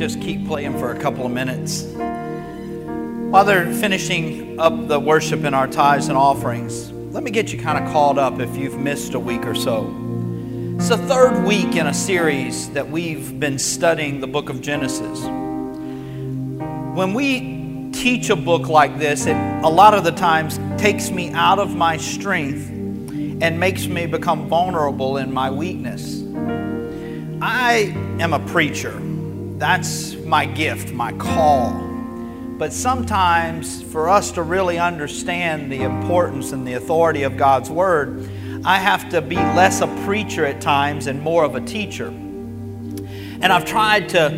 just keep playing for a couple of minutes. While they're finishing up the worship in our tithes and offerings, let me get you kind of called up if you've missed a week or so. It's the third week in a series that we've been studying the book of Genesis. When we teach a book like this, it a lot of the times takes me out of my strength and makes me become vulnerable in my weakness. I am a preacher. That's my gift, my call. But sometimes, for us to really understand the importance and the authority of God's Word, I have to be less a preacher at times and more of a teacher. And I've tried to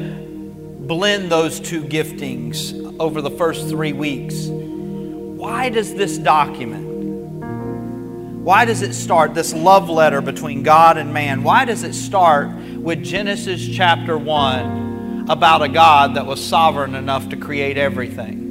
blend those two giftings over the first three weeks. Why does this document, why does it start, this love letter between God and man, why does it start with Genesis chapter 1 about a God that was sovereign enough to create everything.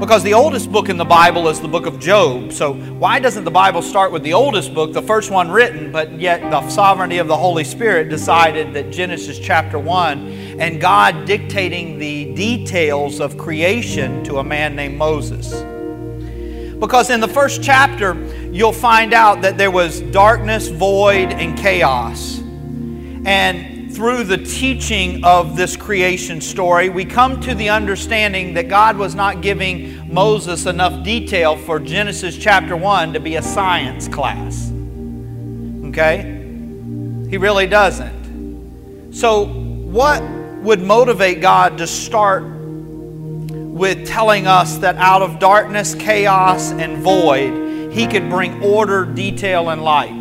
Because the oldest book in the Bible is the book of Job. So, why doesn't the Bible start with the oldest book, the first one written, but yet the sovereignty of the Holy Spirit decided that Genesis chapter 1 and God dictating the details of creation to a man named Moses? Because in the first chapter, you'll find out that there was darkness, void, and chaos. And through the teaching of this creation story, we come to the understanding that God was not giving Moses enough detail for Genesis chapter 1 to be a science class. Okay? He really doesn't. So, what would motivate God to start with telling us that out of darkness, chaos, and void, He could bring order, detail, and light?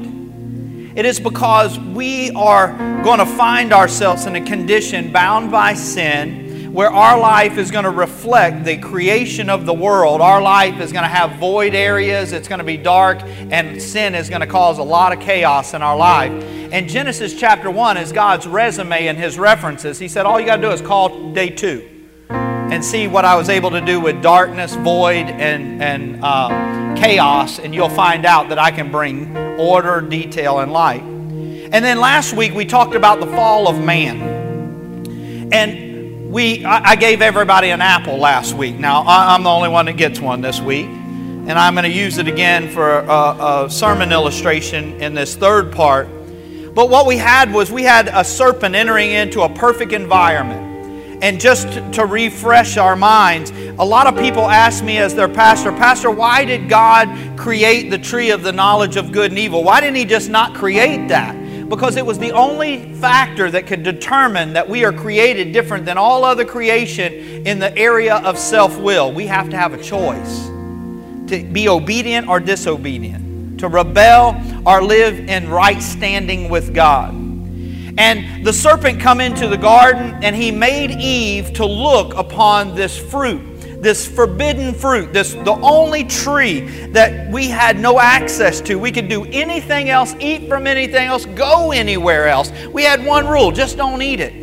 It is because we are going to find ourselves in a condition bound by sin where our life is going to reflect the creation of the world. Our life is going to have void areas, it's going to be dark, and sin is going to cause a lot of chaos in our life. And Genesis chapter 1 is God's resume and his references. He said, All you got to do is call day two and see what I was able to do with darkness, void, and, and uh, chaos, and you'll find out that I can bring order, detail, and light. And then last week we talked about the fall of man. And we, I, gave everybody an apple last week. Now, I, am the only one that gets one this week. And I'm going to use it again for a, a sermon illustration in this third part. But what we had was we had a serpent entering into a perfect environment. And just to refresh our minds, a lot of people ask me as their pastor, Pastor, why did God create the tree of the knowledge of good and evil? Why didn't He just not create that? Because it was the only factor that could determine that we are created different than all other creation in the area of self will. We have to have a choice to be obedient or disobedient, to rebel or live in right standing with God. And the serpent come into the garden and he made Eve to look upon this fruit this forbidden fruit, this the only tree that we had no access to. We could do anything else, eat from anything else, go anywhere else. We had one rule, just don't eat it.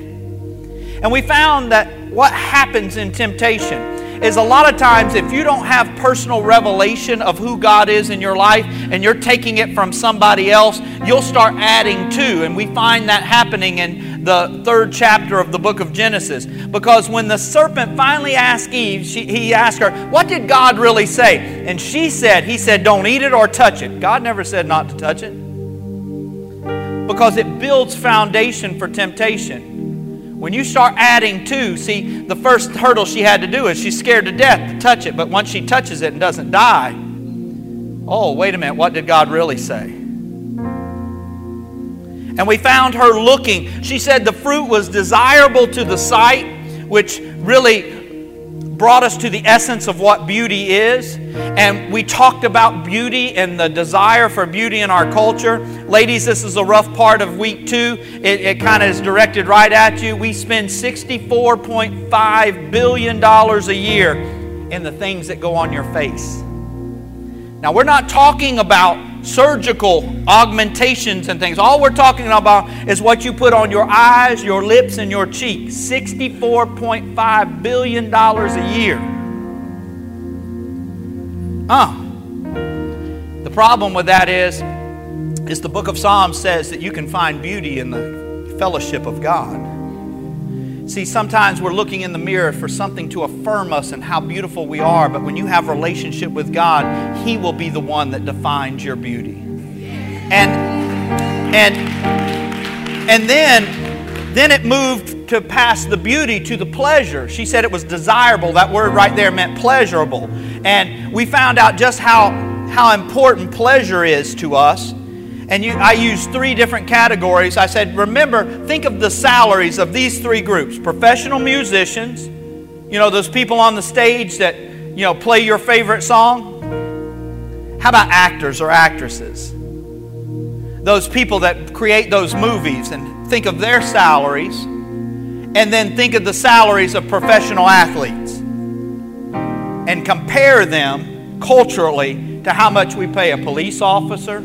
And we found that what happens in temptation is a lot of times if you don't have personal revelation of who God is in your life and you're taking it from somebody else, you'll start adding to. And we find that happening in the third chapter of the book of Genesis. Because when the serpent finally asked Eve, she, he asked her, What did God really say? And she said, He said, Don't eat it or touch it. God never said not to touch it. Because it builds foundation for temptation. When you start adding to, see, the first hurdle she had to do is she's scared to death to touch it, but once she touches it and doesn't die, oh, wait a minute, what did God really say? And we found her looking. She said the fruit was desirable to the sight, which really brought us to the essence of what beauty is. And we talked about beauty and the desire for beauty in our culture. Ladies, this is a rough part of week two. It, it kind of is directed right at you. We spend $64.5 billion a year in the things that go on your face. Now, we're not talking about surgical augmentations and things. All we're talking about is what you put on your eyes, your lips, and your cheeks. $64.5 billion a year. Ah. The problem with that is, is the book of Psalms says that you can find beauty in the fellowship of God. See, sometimes we're looking in the mirror for something to affirm us and how beautiful we are, but when you have relationship with God, He will be the one that defines your beauty. And and and then then it moved to pass the beauty to the pleasure. She said it was desirable. That word right there meant pleasurable. And we found out just how how important pleasure is to us. And you, I used three different categories. I said, remember, think of the salaries of these three groups professional musicians, you know, those people on the stage that, you know, play your favorite song. How about actors or actresses? Those people that create those movies and think of their salaries. And then think of the salaries of professional athletes and compare them culturally to how much we pay a police officer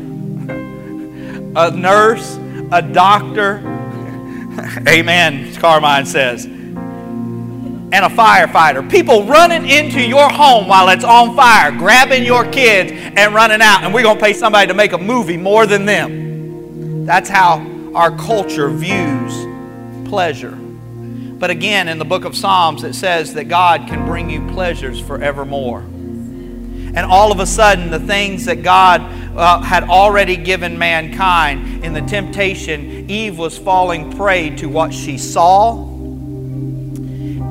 a nurse, a doctor, amen, Carmine says, and a firefighter. People running into your home while it's on fire, grabbing your kids and running out, and we're going to pay somebody to make a movie more than them. That's how our culture views pleasure. But again, in the book of Psalms, it says that God can bring you pleasures forevermore. And all of a sudden, the things that God uh, had already given mankind. In the temptation, Eve was falling prey to what she saw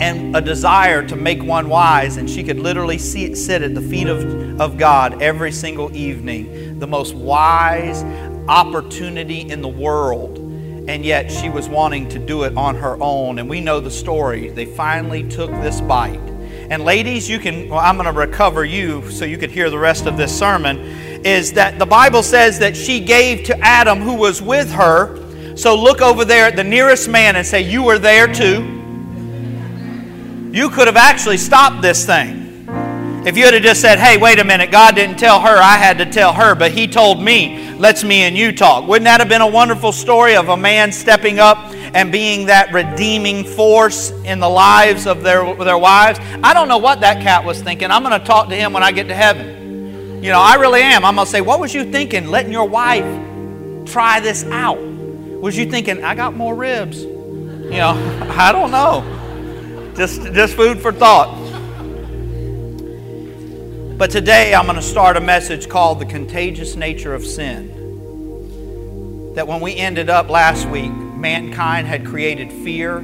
and a desire to make one wise, and she could literally see, sit at the feet of, of God every single evening. The most wise opportunity in the world. And yet she was wanting to do it on her own. And we know the story. They finally took this bite. And ladies, you can, well, I'm going to recover you so you could hear the rest of this sermon is that the Bible says that she gave to Adam who was with her. So look over there at the nearest man and say, You were there too. You could have actually stopped this thing. If you had just said, Hey, wait a minute, God didn't tell her, I had to tell her, but He told me, let's me and you talk. Wouldn't that have been a wonderful story of a man stepping up and being that redeeming force in the lives of their, their wives? I don't know what that cat was thinking. I'm going to talk to him when I get to heaven. You know, I really am. I'm going to say, what was you thinking letting your wife try this out? Was you thinking, I got more ribs? You know, I don't know. Just, just food for thought. But today I'm going to start a message called The Contagious Nature of Sin. That when we ended up last week, mankind had created fear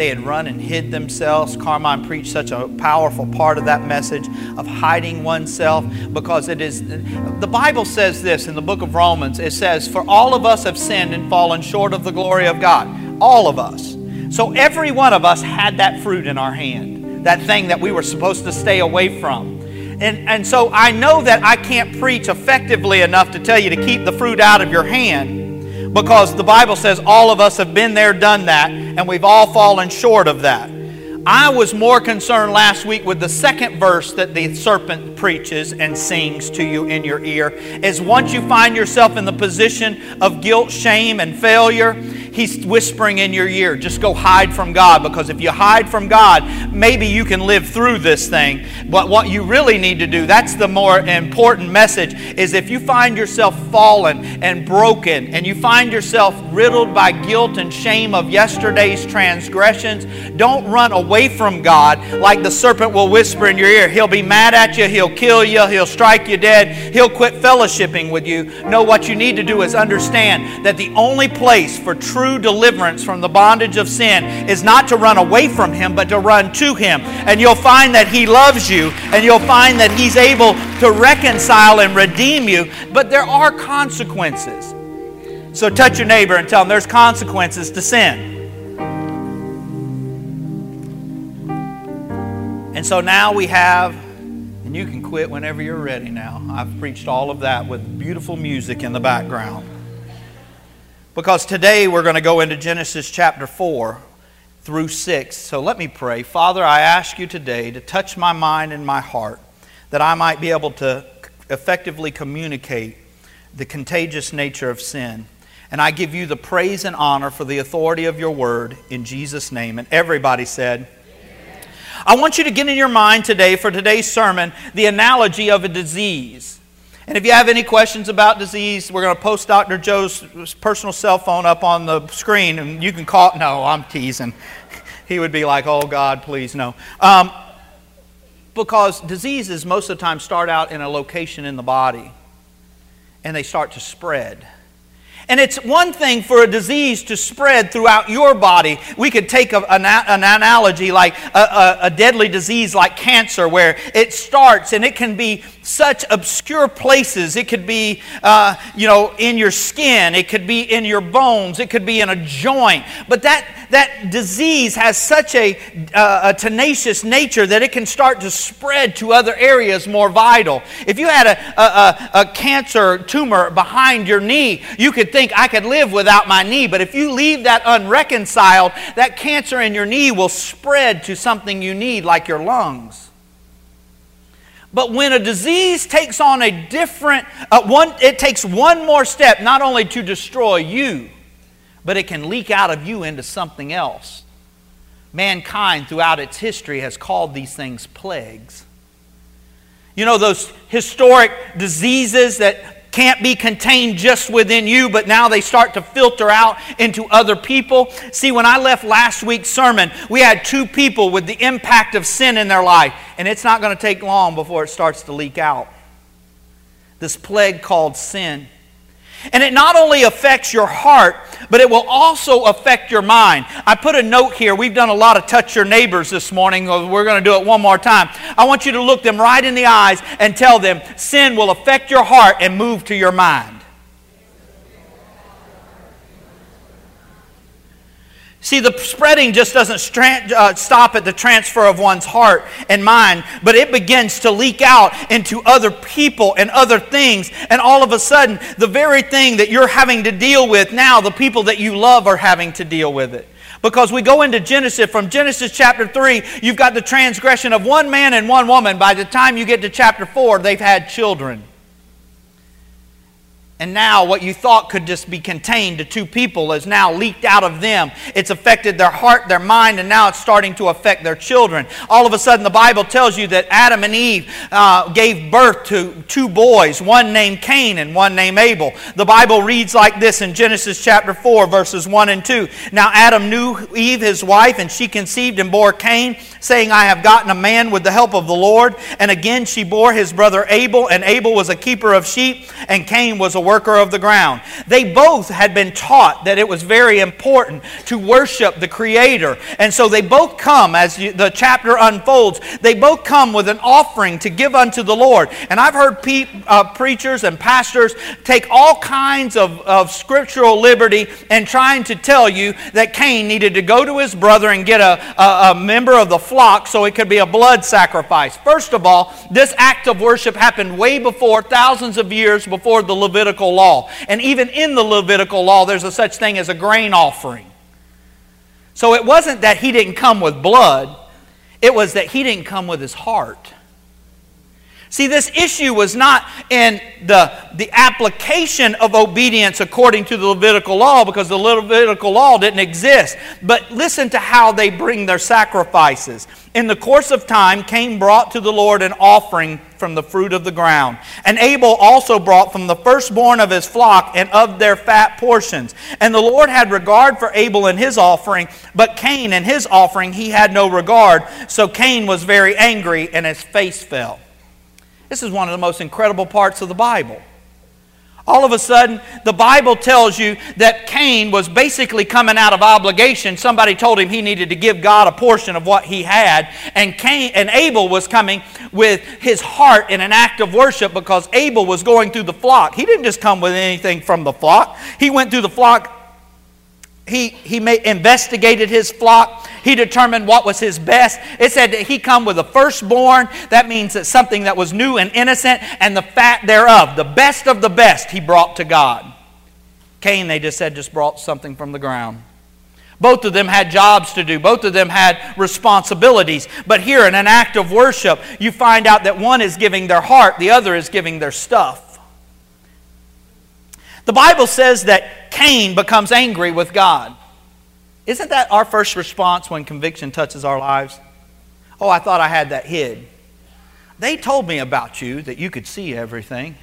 they had run and hid themselves. Carmine preached such a powerful part of that message of hiding oneself because it is, the Bible says this in the book of Romans it says, For all of us have sinned and fallen short of the glory of God. All of us. So every one of us had that fruit in our hand, that thing that we were supposed to stay away from. And, and so I know that I can't preach effectively enough to tell you to keep the fruit out of your hand because the Bible says all of us have been there, done that, and we've all fallen short of that. I was more concerned last week with the second verse that the serpent preaches and sings to you in your ear. Is once you find yourself in the position of guilt, shame, and failure, He's whispering in your ear, just go hide from God because if you hide from God, maybe you can live through this thing. But what you really need to do, that's the more important message, is if you find yourself fallen and broken and you find yourself riddled by guilt and shame of yesterday's transgressions, don't run away from God like the serpent will whisper in your ear. He'll be mad at you, he'll kill you, he'll strike you dead, he'll quit fellowshipping with you. No, what you need to do is understand that the only place for true deliverance from the bondage of sin is not to run away from Him, but to run to Him. And you'll find that He loves you, and you'll find that He's able to reconcile and redeem you. But there are consequences. So touch your neighbor and tell them there's consequences to sin. And so now we have, and you can quit whenever you're ready now. I've preached all of that with beautiful music in the background. Because today we're going to go into Genesis chapter 4 through 6. So let me pray. Father, I ask you today to touch my mind and my heart that I might be able to effectively communicate the contagious nature of sin. And I give you the praise and honor for the authority of your word in Jesus' name. And everybody said, I want you to get in your mind today for today's sermon the analogy of a disease. And if you have any questions about disease, we're going to post Dr. Joe's personal cell phone up on the screen and you can call. No, I'm teasing. he would be like, oh, God, please, no. Um, because diseases most of the time start out in a location in the body and they start to spread. And it's one thing for a disease to spread throughout your body. We could take a, an, an, analogy like a, a, a deadly disease like cancer, where it starts and it can be such obscure places. It could be, uh, you know, in your skin. It could be in your bones. It could be in a joint. But that, that disease has such a, uh, a tenacious nature that it can start to spread to other areas more vital. If you had a, a, a cancer tumor behind your knee, you could think, I could live without my knee. But if you leave that unreconciled, that cancer in your knee will spread to something you need, like your lungs. But when a disease takes on a different, uh, one, it takes one more step, not only to destroy you, but it can leak out of you into something else. Mankind, throughout its history, has called these things plagues. You know, those historic diseases that can't be contained just within you, but now they start to filter out into other people. See, when I left last week's sermon, we had two people with the impact of sin in their life, and it's not going to take long before it starts to leak out. This plague called sin. And it not only affects your heart, but it will also affect your mind. I put a note here. We've done a lot of touch your neighbors this morning. Uh, we're going to do it one more time. I want you to look them right in the eyes and tell them sin will affect your heart and move to your mind. See, the spreading just doesn't stra- uh, stop at the transfer of one's heart and mind, but it begins to leak out into other people and other things. And all of a sudden, the very thing that you're having to deal with now, the people that you love are having to deal with it. Because we go into Genesis, from Genesis chapter 3, you've got the transgression of one man and one woman. By the time you get to chapter 4, they've had children. And now, what you thought could just be contained to two people is now leaked out of them. It's affected their heart, their mind, and now it's starting to affect their children. All of a sudden, the Bible tells you that Adam and Eve uh, gave birth to two boys, one named Cain and one named Abel. The Bible reads like this in Genesis chapter 4, verses 1 and 2. Now, Adam knew Eve, his wife, and she conceived and bore Cain, saying, I have gotten a man with the help of the Lord. And again, she bore his brother Abel, and Abel was a keeper of sheep, and Cain was a worker of the ground. They both had been taught that it was very important to worship the Creator. And so they both come, as the chapter unfolds, they both come with an offering to give unto the Lord. And I've heard pe- uh, preachers and pastors take all kinds of, of scriptural liberty and trying to tell you that Cain needed to go to his brother and get a, a, a member of the flock so it could be a blood sacrifice. First of all, this act of worship happened way before, thousands of years before the Levitical law law. And even in the Levitical law, there's a such thing as a grain offering. So it wasn't that he didn't come with blood, it was that he didn't come with his heart. See, this issue was not in the, the application of obedience according to the Levitical law because the Levitical law didn't exist. But listen to how they bring their sacrifices. In the course of time, Cain brought to the Lord an offering from the fruit of the ground. And Abel also brought from the firstborn of his flock and of their fat portions. And the Lord had regard for Abel and his offering, but Cain and his offering he had no regard. So Cain was very angry, and his face fell. This is one of the most incredible parts of the Bible. All of a sudden, the Bible tells you that Cain was basically coming out of obligation. Somebody told him he needed to give God a portion of what he had. And, Cain, and Abel was coming with his heart in an act of worship because Abel was going through the flock. He didn't just come with anything from the flock, he went through the flock he, he investigated his flock. He determined what was his best. It said that he come with the firstborn. That means that something that was new and innocent, and the fat thereof, the best of the best, he brought to God. Cain, they just said, just brought something from the ground. Both of them had jobs to do. Both of them had responsibilities. But here, in an act of worship, you find out that one is giving their heart, the other is giving their stuff. The Bible says that Cain becomes angry with God. Isn't that our first response when conviction touches our lives? Oh, I thought I had that hid. They told me about you that you could see everything.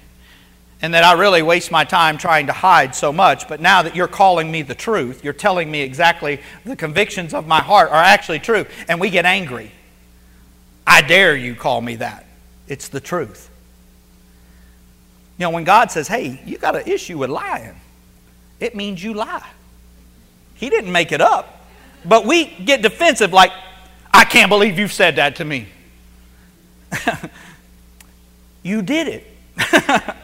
and that I really waste my time trying to hide so much. But now that you're calling me the truth, you're telling me exactly the convictions of my heart are actually true, and we get angry. I dare you call me that. It's the truth. You know, when God says, hey, you got an issue with lying, it means you lie. He didn't make it up. But we get defensive like, I can't believe you've said that to me. you did it.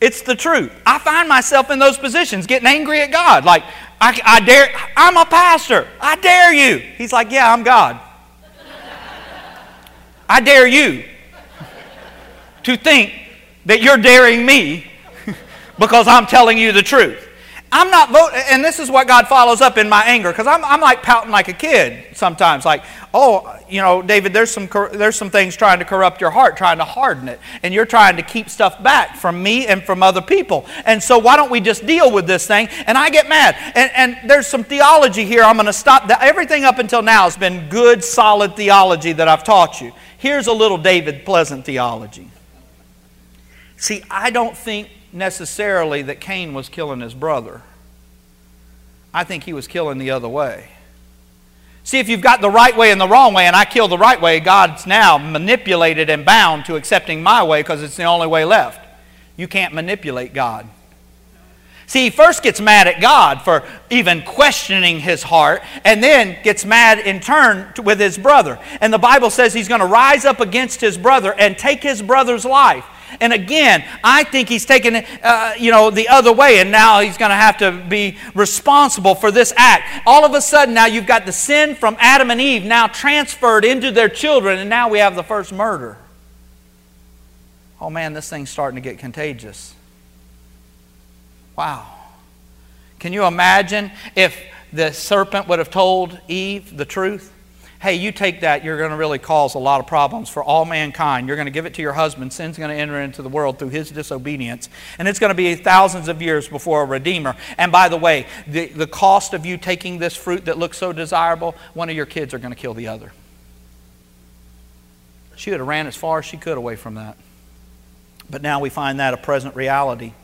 it's the truth. I find myself in those positions getting angry at God. Like, I, I dare, I'm a pastor. I dare you. He's like, Yeah, I'm God. I dare you to think that you're daring me because I'm telling you the truth. I'm not voting, and this is what God follows up in my anger, because I'm, I'm like pouting like a kid sometimes. Like, oh, you know, David, there's some, there's some things trying to corrupt your heart, trying to harden it, and you're trying to keep stuff back from me and from other people. And so, why don't we just deal with this thing? And I get mad. And, and there's some theology here. I'm going to stop. Everything up until now has been good, solid theology that I've taught you. Here's a little David Pleasant theology. See, I don't think necessarily that Cain was killing his brother. I think he was killing the other way. See, if you've got the right way and the wrong way, and I kill the right way, God's now manipulated and bound to accepting my way because it's the only way left. You can't manipulate God. See, he first gets mad at God for even questioning his heart, and then gets mad in turn with his brother. And the Bible says he's going to rise up against his brother and take his brother's life. And again, I think he's taken it, uh, you know, the other way, and now he's going to have to be responsible for this act. All of a sudden, now you've got the sin from Adam and Eve now transferred into their children, and now we have the first murder. Oh man, this thing's starting to get contagious. Wow. Can you imagine if the serpent would have told Eve the truth? Hey, you take that, you're going to really cause a lot of problems for all mankind. You're going to give it to your husband. Sin's going to enter into the world through his disobedience. And it's going to be thousands of years before a Redeemer. And by the way, the, the cost of you taking this fruit that looks so desirable, one of your kids are going to kill the other. She would have ran as far as she could away from that. But now we find that a present reality.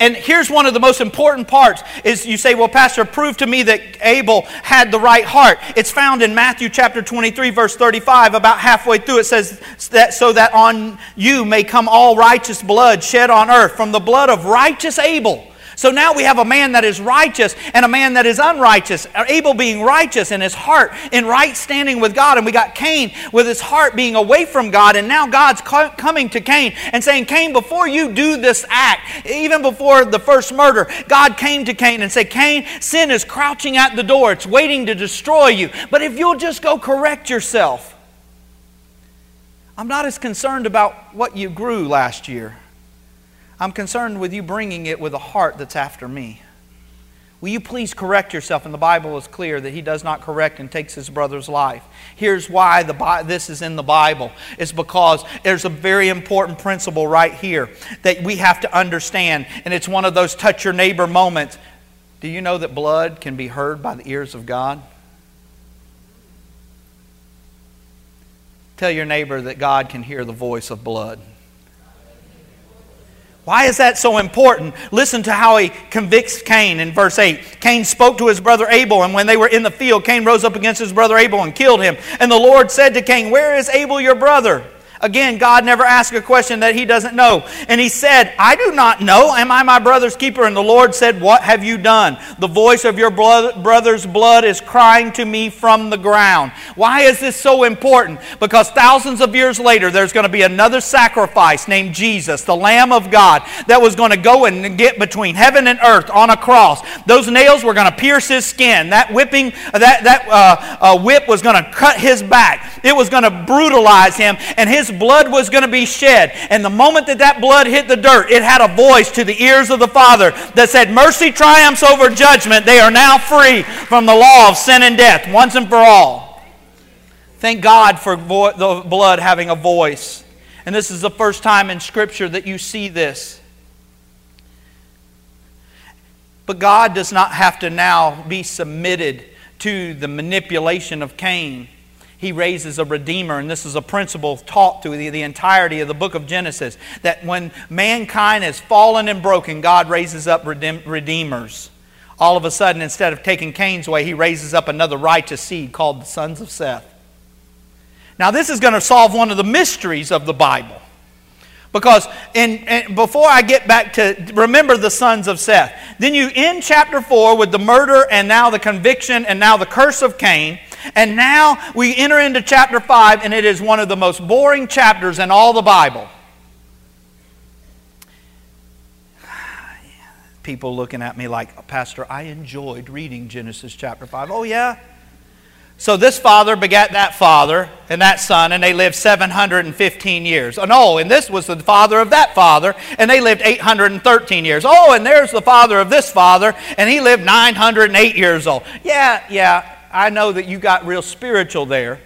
And here's one of the most important parts is you say, well, Pastor, prove to me that Abel had the right heart. It's found in Matthew chapter 23, verse 35. About halfway through, it says that so that on you may come all righteous blood shed on earth from the blood of righteous Abel so now we have a man that is righteous and a man that is unrighteous. Uh, Abel being righteous in his heart, in right standing with God. And we got Cain with his heart being away from God. And now God's coming to Cain and saying, Cain, before you do this act, even before the first murder, God came to Cain and said, Cain, sin is crouching at the door. It's waiting to destroy you. But if you'll just go correct yourself, I'm not as concerned about what you grew last year. I'm concerned with you bringing it with a heart that's after me. Will you please correct yourself? And the Bible is clear that he does not correct and takes his brother's life. Here's why the, this is in the Bible. It's because there's a very important principle right here that we have to understand. And it's one of those touch your neighbor moments. Do you know that blood can be heard by the ears of God? Tell your neighbor that God can hear the voice of blood. Why is that so important? Listen to how he convicts Cain in verse 8. Cain spoke to his brother Abel, and when they were in the field, Cain rose up against his brother Abel and killed him. And the Lord said to Cain, Where is Abel your brother? Again, God never asks a question that he doesn't know. And he said, I do not know. Am I my brother's keeper? And the Lord said, What have you done? The voice of your brother's blood is crying to me from the ground. Why is this so important? Because thousands of years later, there's going to be another sacrifice named Jesus, the Lamb of God, that was going to go and get between heaven and earth on a cross. Those nails were going to pierce his skin. That whipping, that, that uh, uh, whip was going to cut his back. It was going to brutalize him. And his blood was going to be shed. And the moment that that blood hit the dirt, it had a voice to the ears of the Father that said, Mercy triumphs over judgment. They are now free from the law of sin and death once and for all. Thank God for vo- the blood having a voice. And this is the first time in Scripture that you see this. But God does not have to now be submitted to the manipulation of Cain. He raises a redeemer, and this is a principle taught through the, the entirety of the book of Genesis that when mankind has fallen and broken, God raises up redeem, redeemers. All of a sudden, instead of taking Cain's way, he raises up another righteous seed called the sons of Seth. Now, this is going to solve one of the mysteries of the Bible. Because in, in, before I get back to remember the sons of Seth, then you end chapter 4 with the murder and now the conviction and now the curse of Cain. And now we enter into chapter 5, and it is one of the most boring chapters in all the Bible. People looking at me like, Pastor, I enjoyed reading Genesis chapter 5. Oh, yeah? So this father begat that father and that son, and they lived 715 years. Oh, no, and this was the father of that father, and they lived 813 years. Oh, and there's the father of this father, and he lived 908 years old. Yeah, yeah, I know that you got real spiritual there.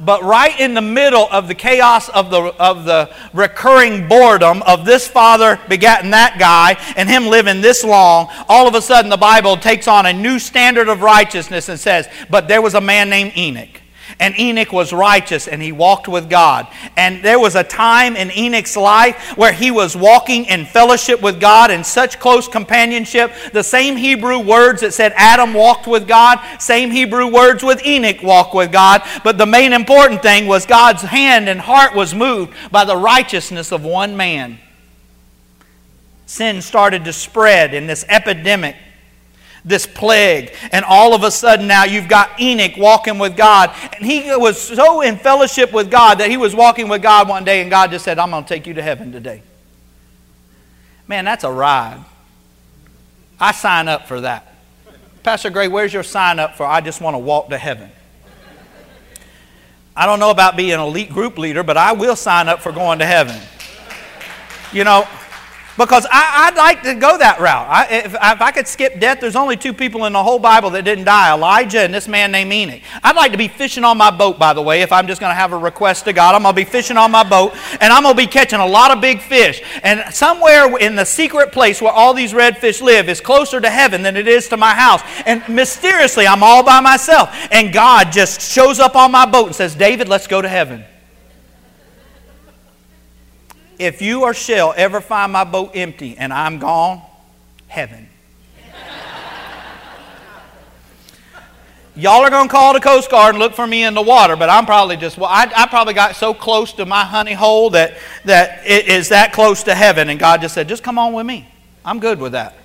But right in the middle of the chaos of the, of the recurring boredom of this father begatting that guy and him living this long, all of a sudden the Bible takes on a new standard of righteousness and says, But there was a man named Enoch. And Enoch was righteous and he walked with God. And there was a time in Enoch's life where he was walking in fellowship with God in such close companionship. The same Hebrew words that said Adam walked with God, same Hebrew words with Enoch walked with God. But the main important thing was God's hand and heart was moved by the righteousness of one man. Sin started to spread in this epidemic this plague. And all of a sudden now you've got Enoch walking with God. And he was so in fellowship with God that he was walking with God one day and God just said, I'm going to take you to heaven today. Man, that's a ride. I sign up for that. Pastor Gray, where's your sign up for I just want to walk to heaven? I don't know about being an elite group leader, but I will sign up for going to heaven. You know, because I, would like to go that route. I, if, if, I could skip death, there's only two people in the whole Bible that didn't die Elijah and this man named Enoch. I'd like to be fishing on my boat, by the way, if I'm just going to have a request to God. I'm going to be fishing on my boat and I'm going to be catching a lot of big fish. And somewhere in the secret place where all these redfish live is closer to heaven than it is to my house. And mysteriously, I'm all by myself. And God just shows up on my boat and says, David, let's go to heaven if you or shall ever find my boat empty and I'm gone, heaven. Y'all are going to call the Coast Guard and look for me in the water, but I'm probably just, well, I, I probably got so close to my honey hole that, that it is that close to heaven. And God just said, just come on with me. I'm good with that.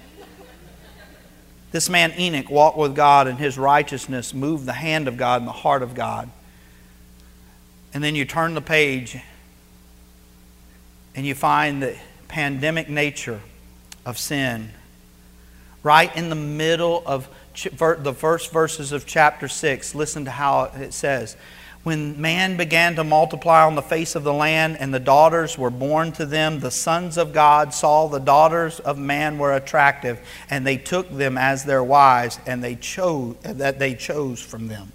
This man Enoch walked with God, and his righteousness moved the hand of God and the heart of God. And then you turn the page and you find the pandemic nature of sin right in the middle of the first verses of chapter 6. Listen to how it says. When man began to multiply on the face of the land and the daughters were born to them, the sons of God saw the daughters of man were attractive, and they took them as their wives, and they chose that they chose from them.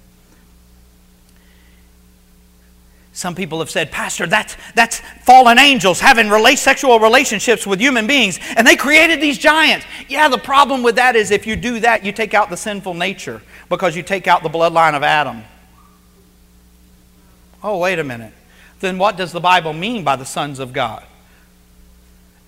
Some people have said, Pastor, that's, that's fallen angels having rela- sexual relationships with human beings, and they created these giants. Yeah, the problem with that is if you do that, you take out the sinful nature because you take out the bloodline of Adam. Oh, wait a minute. Then what does the Bible mean by the sons of God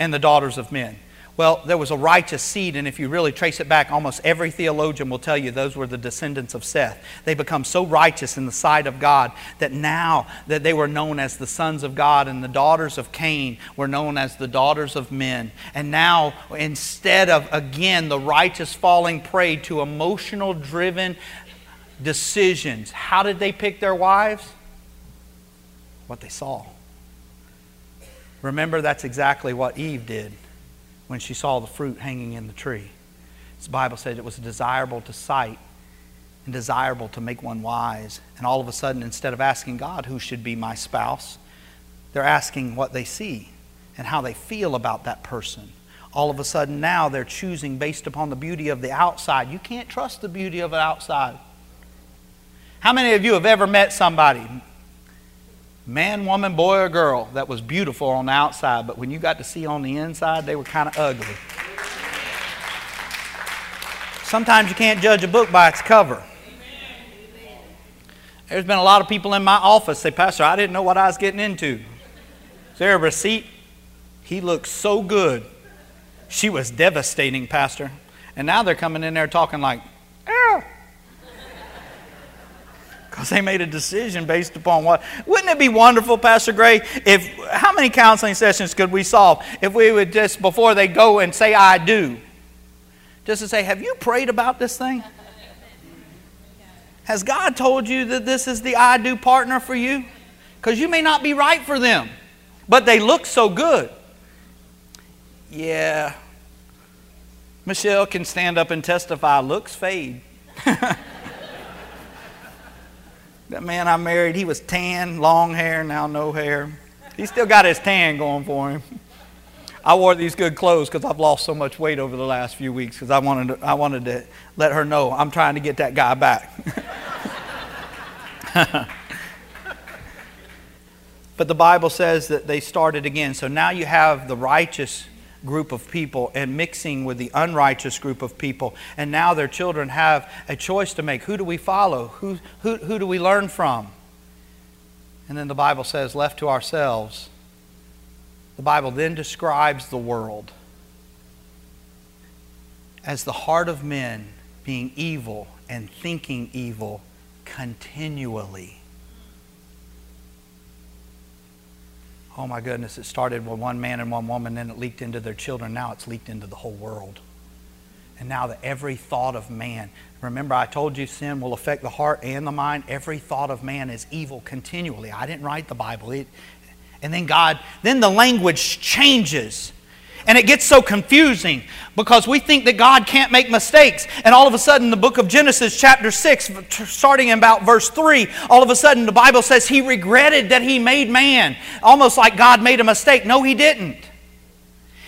and the daughters of men? Well, there was a righteous seed, and if you really trace it back, almost every theologian will tell you those were the descendants of Seth. They become so righteous in the sight of God that now that they were known as the sons of God, and the daughters of Cain were known as the daughters of men. And now, instead of, again, the righteous falling prey to emotional driven decisions, how did they pick their wives? What they saw. Remember, that's exactly what Eve did when she saw the fruit hanging in the tree. The Bible said it was desirable to sight and desirable to make one wise. And all of a sudden, instead of asking God who should be my spouse, they're asking what they see and how they feel about that person. All of a sudden, now they're choosing based upon the beauty of the outside. You can't trust the beauty of the outside. How many of you have ever met somebody, man, woman, boy, or girl that was beautiful on the outside, but when you got to see on the inside, they were kind of ugly. Sometimes you can't judge a book by its cover. There's been a lot of people in my office say, Pastor, I didn't know what I was getting into. Is there a receipt? He looked so good. She was devastating, Pastor. And now they're coming in there talking like, yeah. Because they made a decision based upon what. Wouldn't it be wonderful, Pastor Gray, if how many counseling sessions could we solve if we would just, before they go and say, I do, just to say, Have you prayed about this thing? Has God told you that this is the I do partner for you? Because you may not be right for them, but they look so good. Yeah. Michelle can stand up and testify, looks fade. that man I married, he was tan, long hair, now no hair. He still got his tan going for him. I wore these good clothes because I've lost so much weight over the last few weeks because I wanted to, I wanted to let her know I'm trying to get that guy back. but the Bible says that they started again. So now you have the righteous group of people and mixing with the unrighteous group of people. And now their children have a choice to make. Who do we follow? Who, who, who do we learn from? And then the Bible says, left to ourselves, the Bible then describes the world as the heart of men being evil and thinking evil continually. Oh my goodness, it started with one man and one woman, then it leaked into their children. Now it's leaked into the whole world. And now that every thought of man, remember I told you sin will affect the heart and the mind. Every thought of man is evil continually. I didn't write the Bible. It, and then God, then the language changes. And it gets so confusing because we think that God can't make mistakes. And all of a sudden, the book of Genesis, chapter 6, starting in about verse 3, all of a sudden the Bible says he regretted that he made man. Almost like God made a mistake. No, he didn't.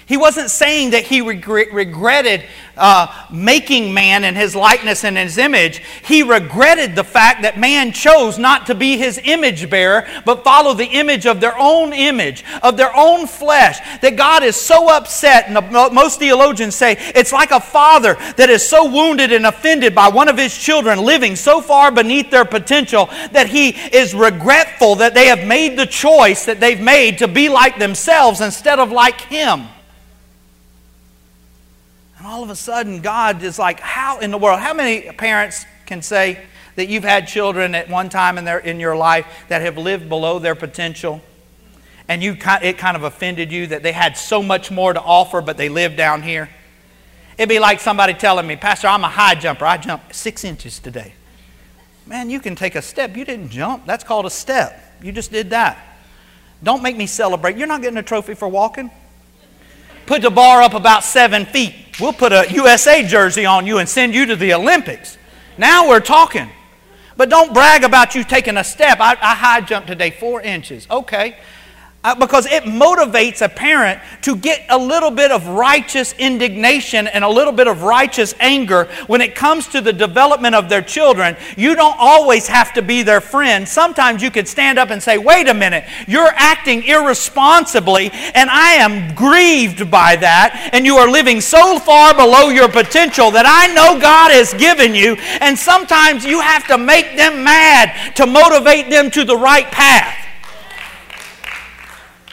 He wasn't saying that he regretted uh, making man in his likeness and his image. He regretted the fact that man chose not to be his image bearer, but follow the image of their own image, of their own flesh. That God is so upset, and the, most theologians say it's like a father that is so wounded and offended by one of his children living so far beneath their potential that he is regretful that they have made the choice that they've made to be like themselves instead of like him. And all of a sudden, God is like, how in the world? How many parents can say that you've had children at one time in, their, in your life that have lived below their potential? And you, it kind of offended you that they had so much more to offer, but they lived down here? It'd be like somebody telling me, Pastor, I'm a high jumper. I jumped six inches today. Man, you can take a step. You didn't jump. That's called a step. You just did that. Don't make me celebrate. You're not getting a trophy for walking put the bar up about seven feet. We'll put a USA jersey on you and send you to the Olympics. Now we're talking. But don't brag about you taking a step. I, I high jumped today four inches. Okay. Uh, because it motivates a parent to get a little bit of righteous indignation and a little bit of righteous anger when it comes to the development of their children. You don't always have to be their friend. Sometimes you could stand up and say, Wait a minute, you're acting irresponsibly, and I am grieved by that, and you are living so far below your potential that I know God has given you, and sometimes you have to make them mad to motivate them to the right path.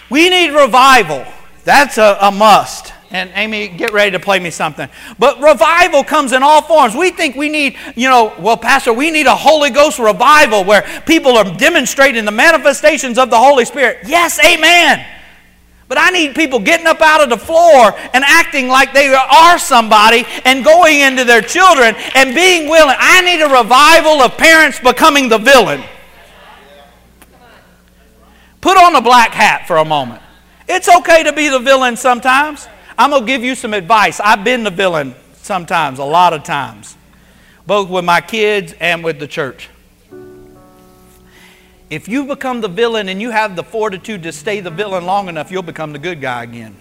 We need revival. That's a, a must. And Amy, get ready to play me something. But revival comes in all forms. We think we need, you know, well, Pastor, we need a Holy Ghost revival where people are demonstrating the manifestations of the Holy Spirit. Yes, amen. But I need people getting up out of the floor and acting like they are somebody and going into their children and being willing. I need a revival of parents becoming the villain. Put on a black hat for a moment. It's okay to be the villain sometimes. I'm going to give you some advice. I've been the villain sometimes, a lot of times, both with my kids and with the church. If you become the villain and you have the fortitude to stay the villain long enough, you'll become the good guy again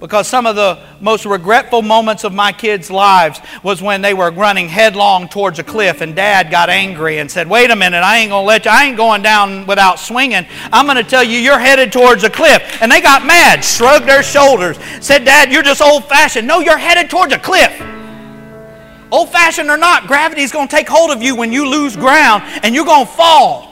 because some of the most regretful moments of my kids' lives was when they were running headlong towards a cliff and dad got angry and said, Wait a minute, I ain't going to let you, I ain't going down without swinging. I'm going to tell you, you're headed towards a cliff. And they got mad, shrugged their shoulders, said, Dad, you're just old fashioned. No, you're headed towards a cliff. Old fashioned or not, gravity is going to take hold of you when you lose ground and you're going to fall.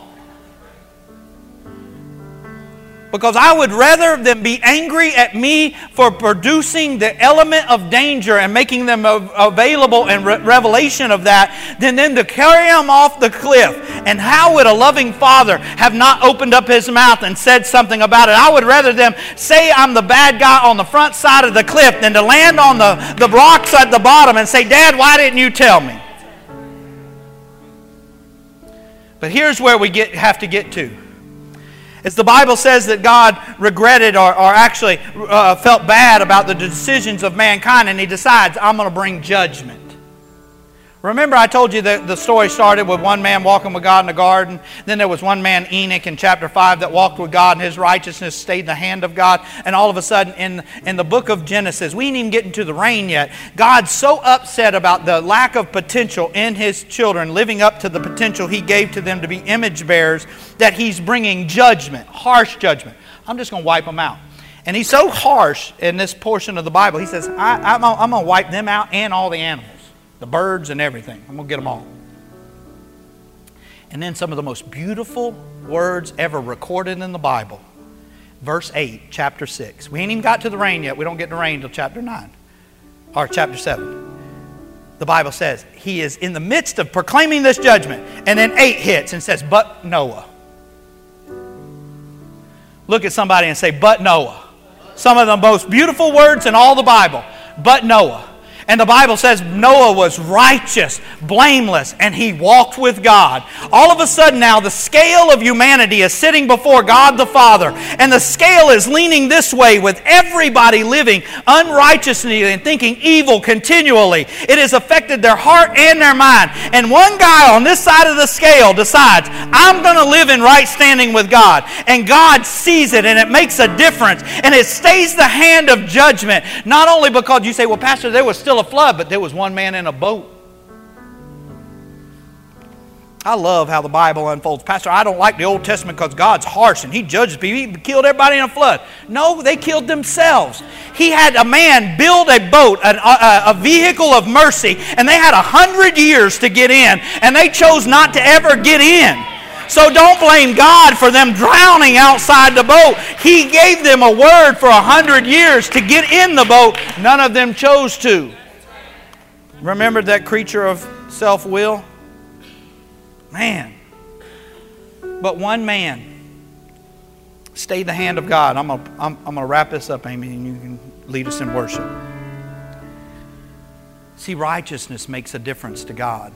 Because I would rather them be angry at me for producing the element of danger and making them available and re- revelation of that than then to carry them off the cliff. And how would a loving father have not opened up his mouth and said something about it? I would rather them say I'm the bad guy on the front side of the cliff than to land on the, the rocks at the bottom and say, Dad, why didn't you tell me? But here's where we get, have to get to. As the Bible says that God regretted or, or actually uh, felt bad about the decisions of mankind, and He decides, I'm going to bring judgment. Remember, I told you that the story started with one man walking with God in the garden. Then there was one man, Enoch, in chapter 5, that walked with God, and his righteousness stayed in the hand of God. And all of a sudden, in, in the book of Genesis, we ain't even getting to the rain yet. God's so upset about the lack of potential in his children, living up to the potential he gave to them to be image bearers, that he's bringing judgment, harsh judgment. I'm just going to wipe them out. And he's so harsh in this portion of the Bible, he says, I, am going to wipe them out and all the animals the birds and everything. I'm going to get them all. And then some of the most beautiful words ever recorded in the Bible. Verse 8, chapter 6. We ain't even got to the rain yet. We don't get to rain until chapter 9 or chapter 7. The Bible says he is in the midst of proclaiming this judgment. And then 8 hits and says, But Noah. Look at somebody and say, But Noah. Some of the most beautiful words in all the Bible. But Noah. And the Bible says Noah was righteous, blameless, and he walked with God. All of a sudden now, the scale of humanity is sitting before God the Father, and the scale is leaning this way with everybody living unrighteously and thinking evil continually. It has affected their heart and their mind. And one guy on this side of the scale decides, I'm going to live in right standing with God. And God sees it, and it makes a difference. And it stays the hand of judgment, not only because you say, well, Pastor, there was still a flood, but there was one man in a boat. I love how the Bible unfolds. Pastor, I don't like the Old Testament because God's harsh and He judges people. He killed everybody in a flood. No, they killed themselves. He had a man build a boat, a, a, a vehicle of mercy, and they had a hundred years to get in, and they chose not to ever get in. So don't blame God for them drowning outside the boat. He gave them a word for a hundred years to get in the boat. None of them chose to. Remember that creature of self will? Man. But one man stayed the hand of God. I'm going to I'm, I'm gonna wrap this up, Amy, and you can lead us in worship. See, righteousness makes a difference to God.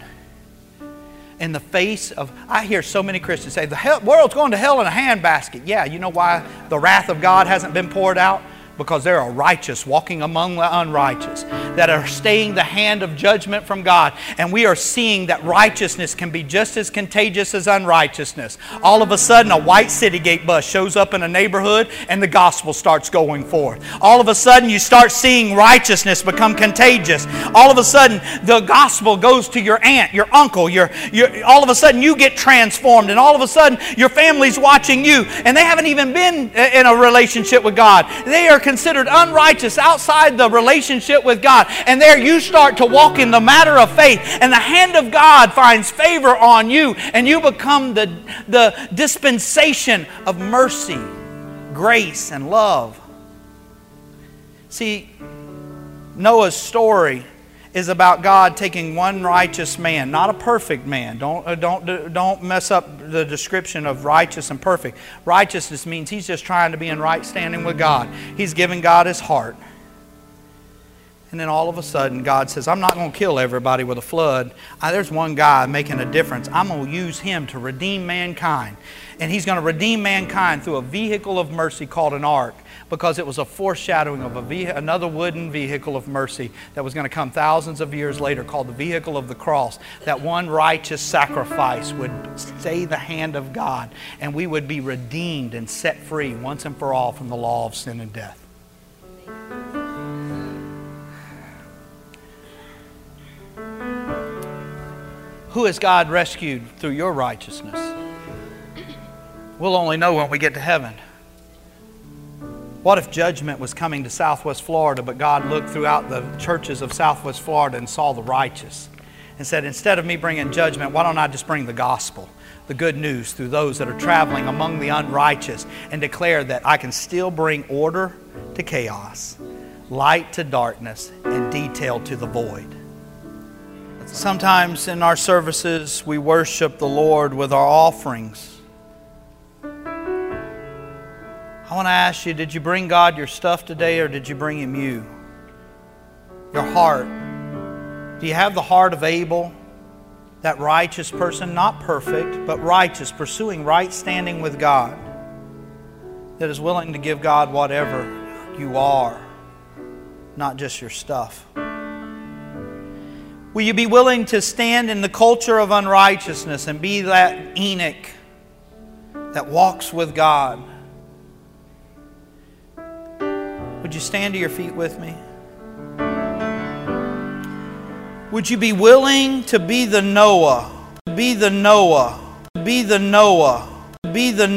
In the face of, I hear so many Christians say, the hell, world's going to hell in a handbasket. Yeah, you know why the wrath of God hasn't been poured out? Because there are righteous walking among the unrighteous that are staying the hand of judgment from God. And we are seeing that righteousness can be just as contagious as unrighteousness. All of a sudden, a white city gate bus shows up in a neighborhood and the gospel starts going forth. All of a sudden, you start seeing righteousness become contagious. All of a sudden, the gospel goes to your aunt, your uncle, your, your all of a sudden, you get transformed. And all of a sudden, your family's watching you. And they haven't even been in a relationship with God. They are considered unrighteous outside the relationship with God. And there you start to walk in the matter of faith, and the hand of God finds favor on you, and you become the, the dispensation of mercy, grace, and love. See, Noah's story is about God taking one righteous man, not a perfect man. Don't, uh, don't, don't mess up the description of righteous and perfect. Righteousness means he's just trying to be in right standing with God. He's giving God his heart. And then all of a sudden, God says, I'm not going to kill everybody with a flood. I, there's one guy making a difference. I'm going to use him to redeem mankind. And he's going to redeem mankind through a vehicle of mercy called an ark because it was a foreshadowing of a ve- another wooden vehicle of mercy that was going to come thousands of years later called the vehicle of the cross. That one righteous sacrifice would stay the hand of God and we would be redeemed and set free once and for all from the law of sin and death. Who has God rescued through your righteousness? We'll only know when we get to heaven. What if judgment was coming to Southwest Florida, but God looked throughout the churches of Southwest Florida and saw the righteous? and said, Instead of me bringing judgment, why don't I just bring the gospel, the good news, through those that are traveling among the unrighteous and declare that I can still bring order to chaos, light to darkness, and detail to the void. Sometimes in our services, we worship the Lord with our offerings. I want to ask you did you bring God your stuff today or did you bring Him you? Your heart. Do you have the heart of Abel? That righteous person, not perfect, but righteous, pursuing right standing with God, that is willing to give God whatever you are, not just your stuff. Will you be willing to stand in the culture of unrighteousness and be that Enoch that walks with God? Would you stand to your feet with me? Would you be willing to be the Noah, be the Noah, be the Noah, be the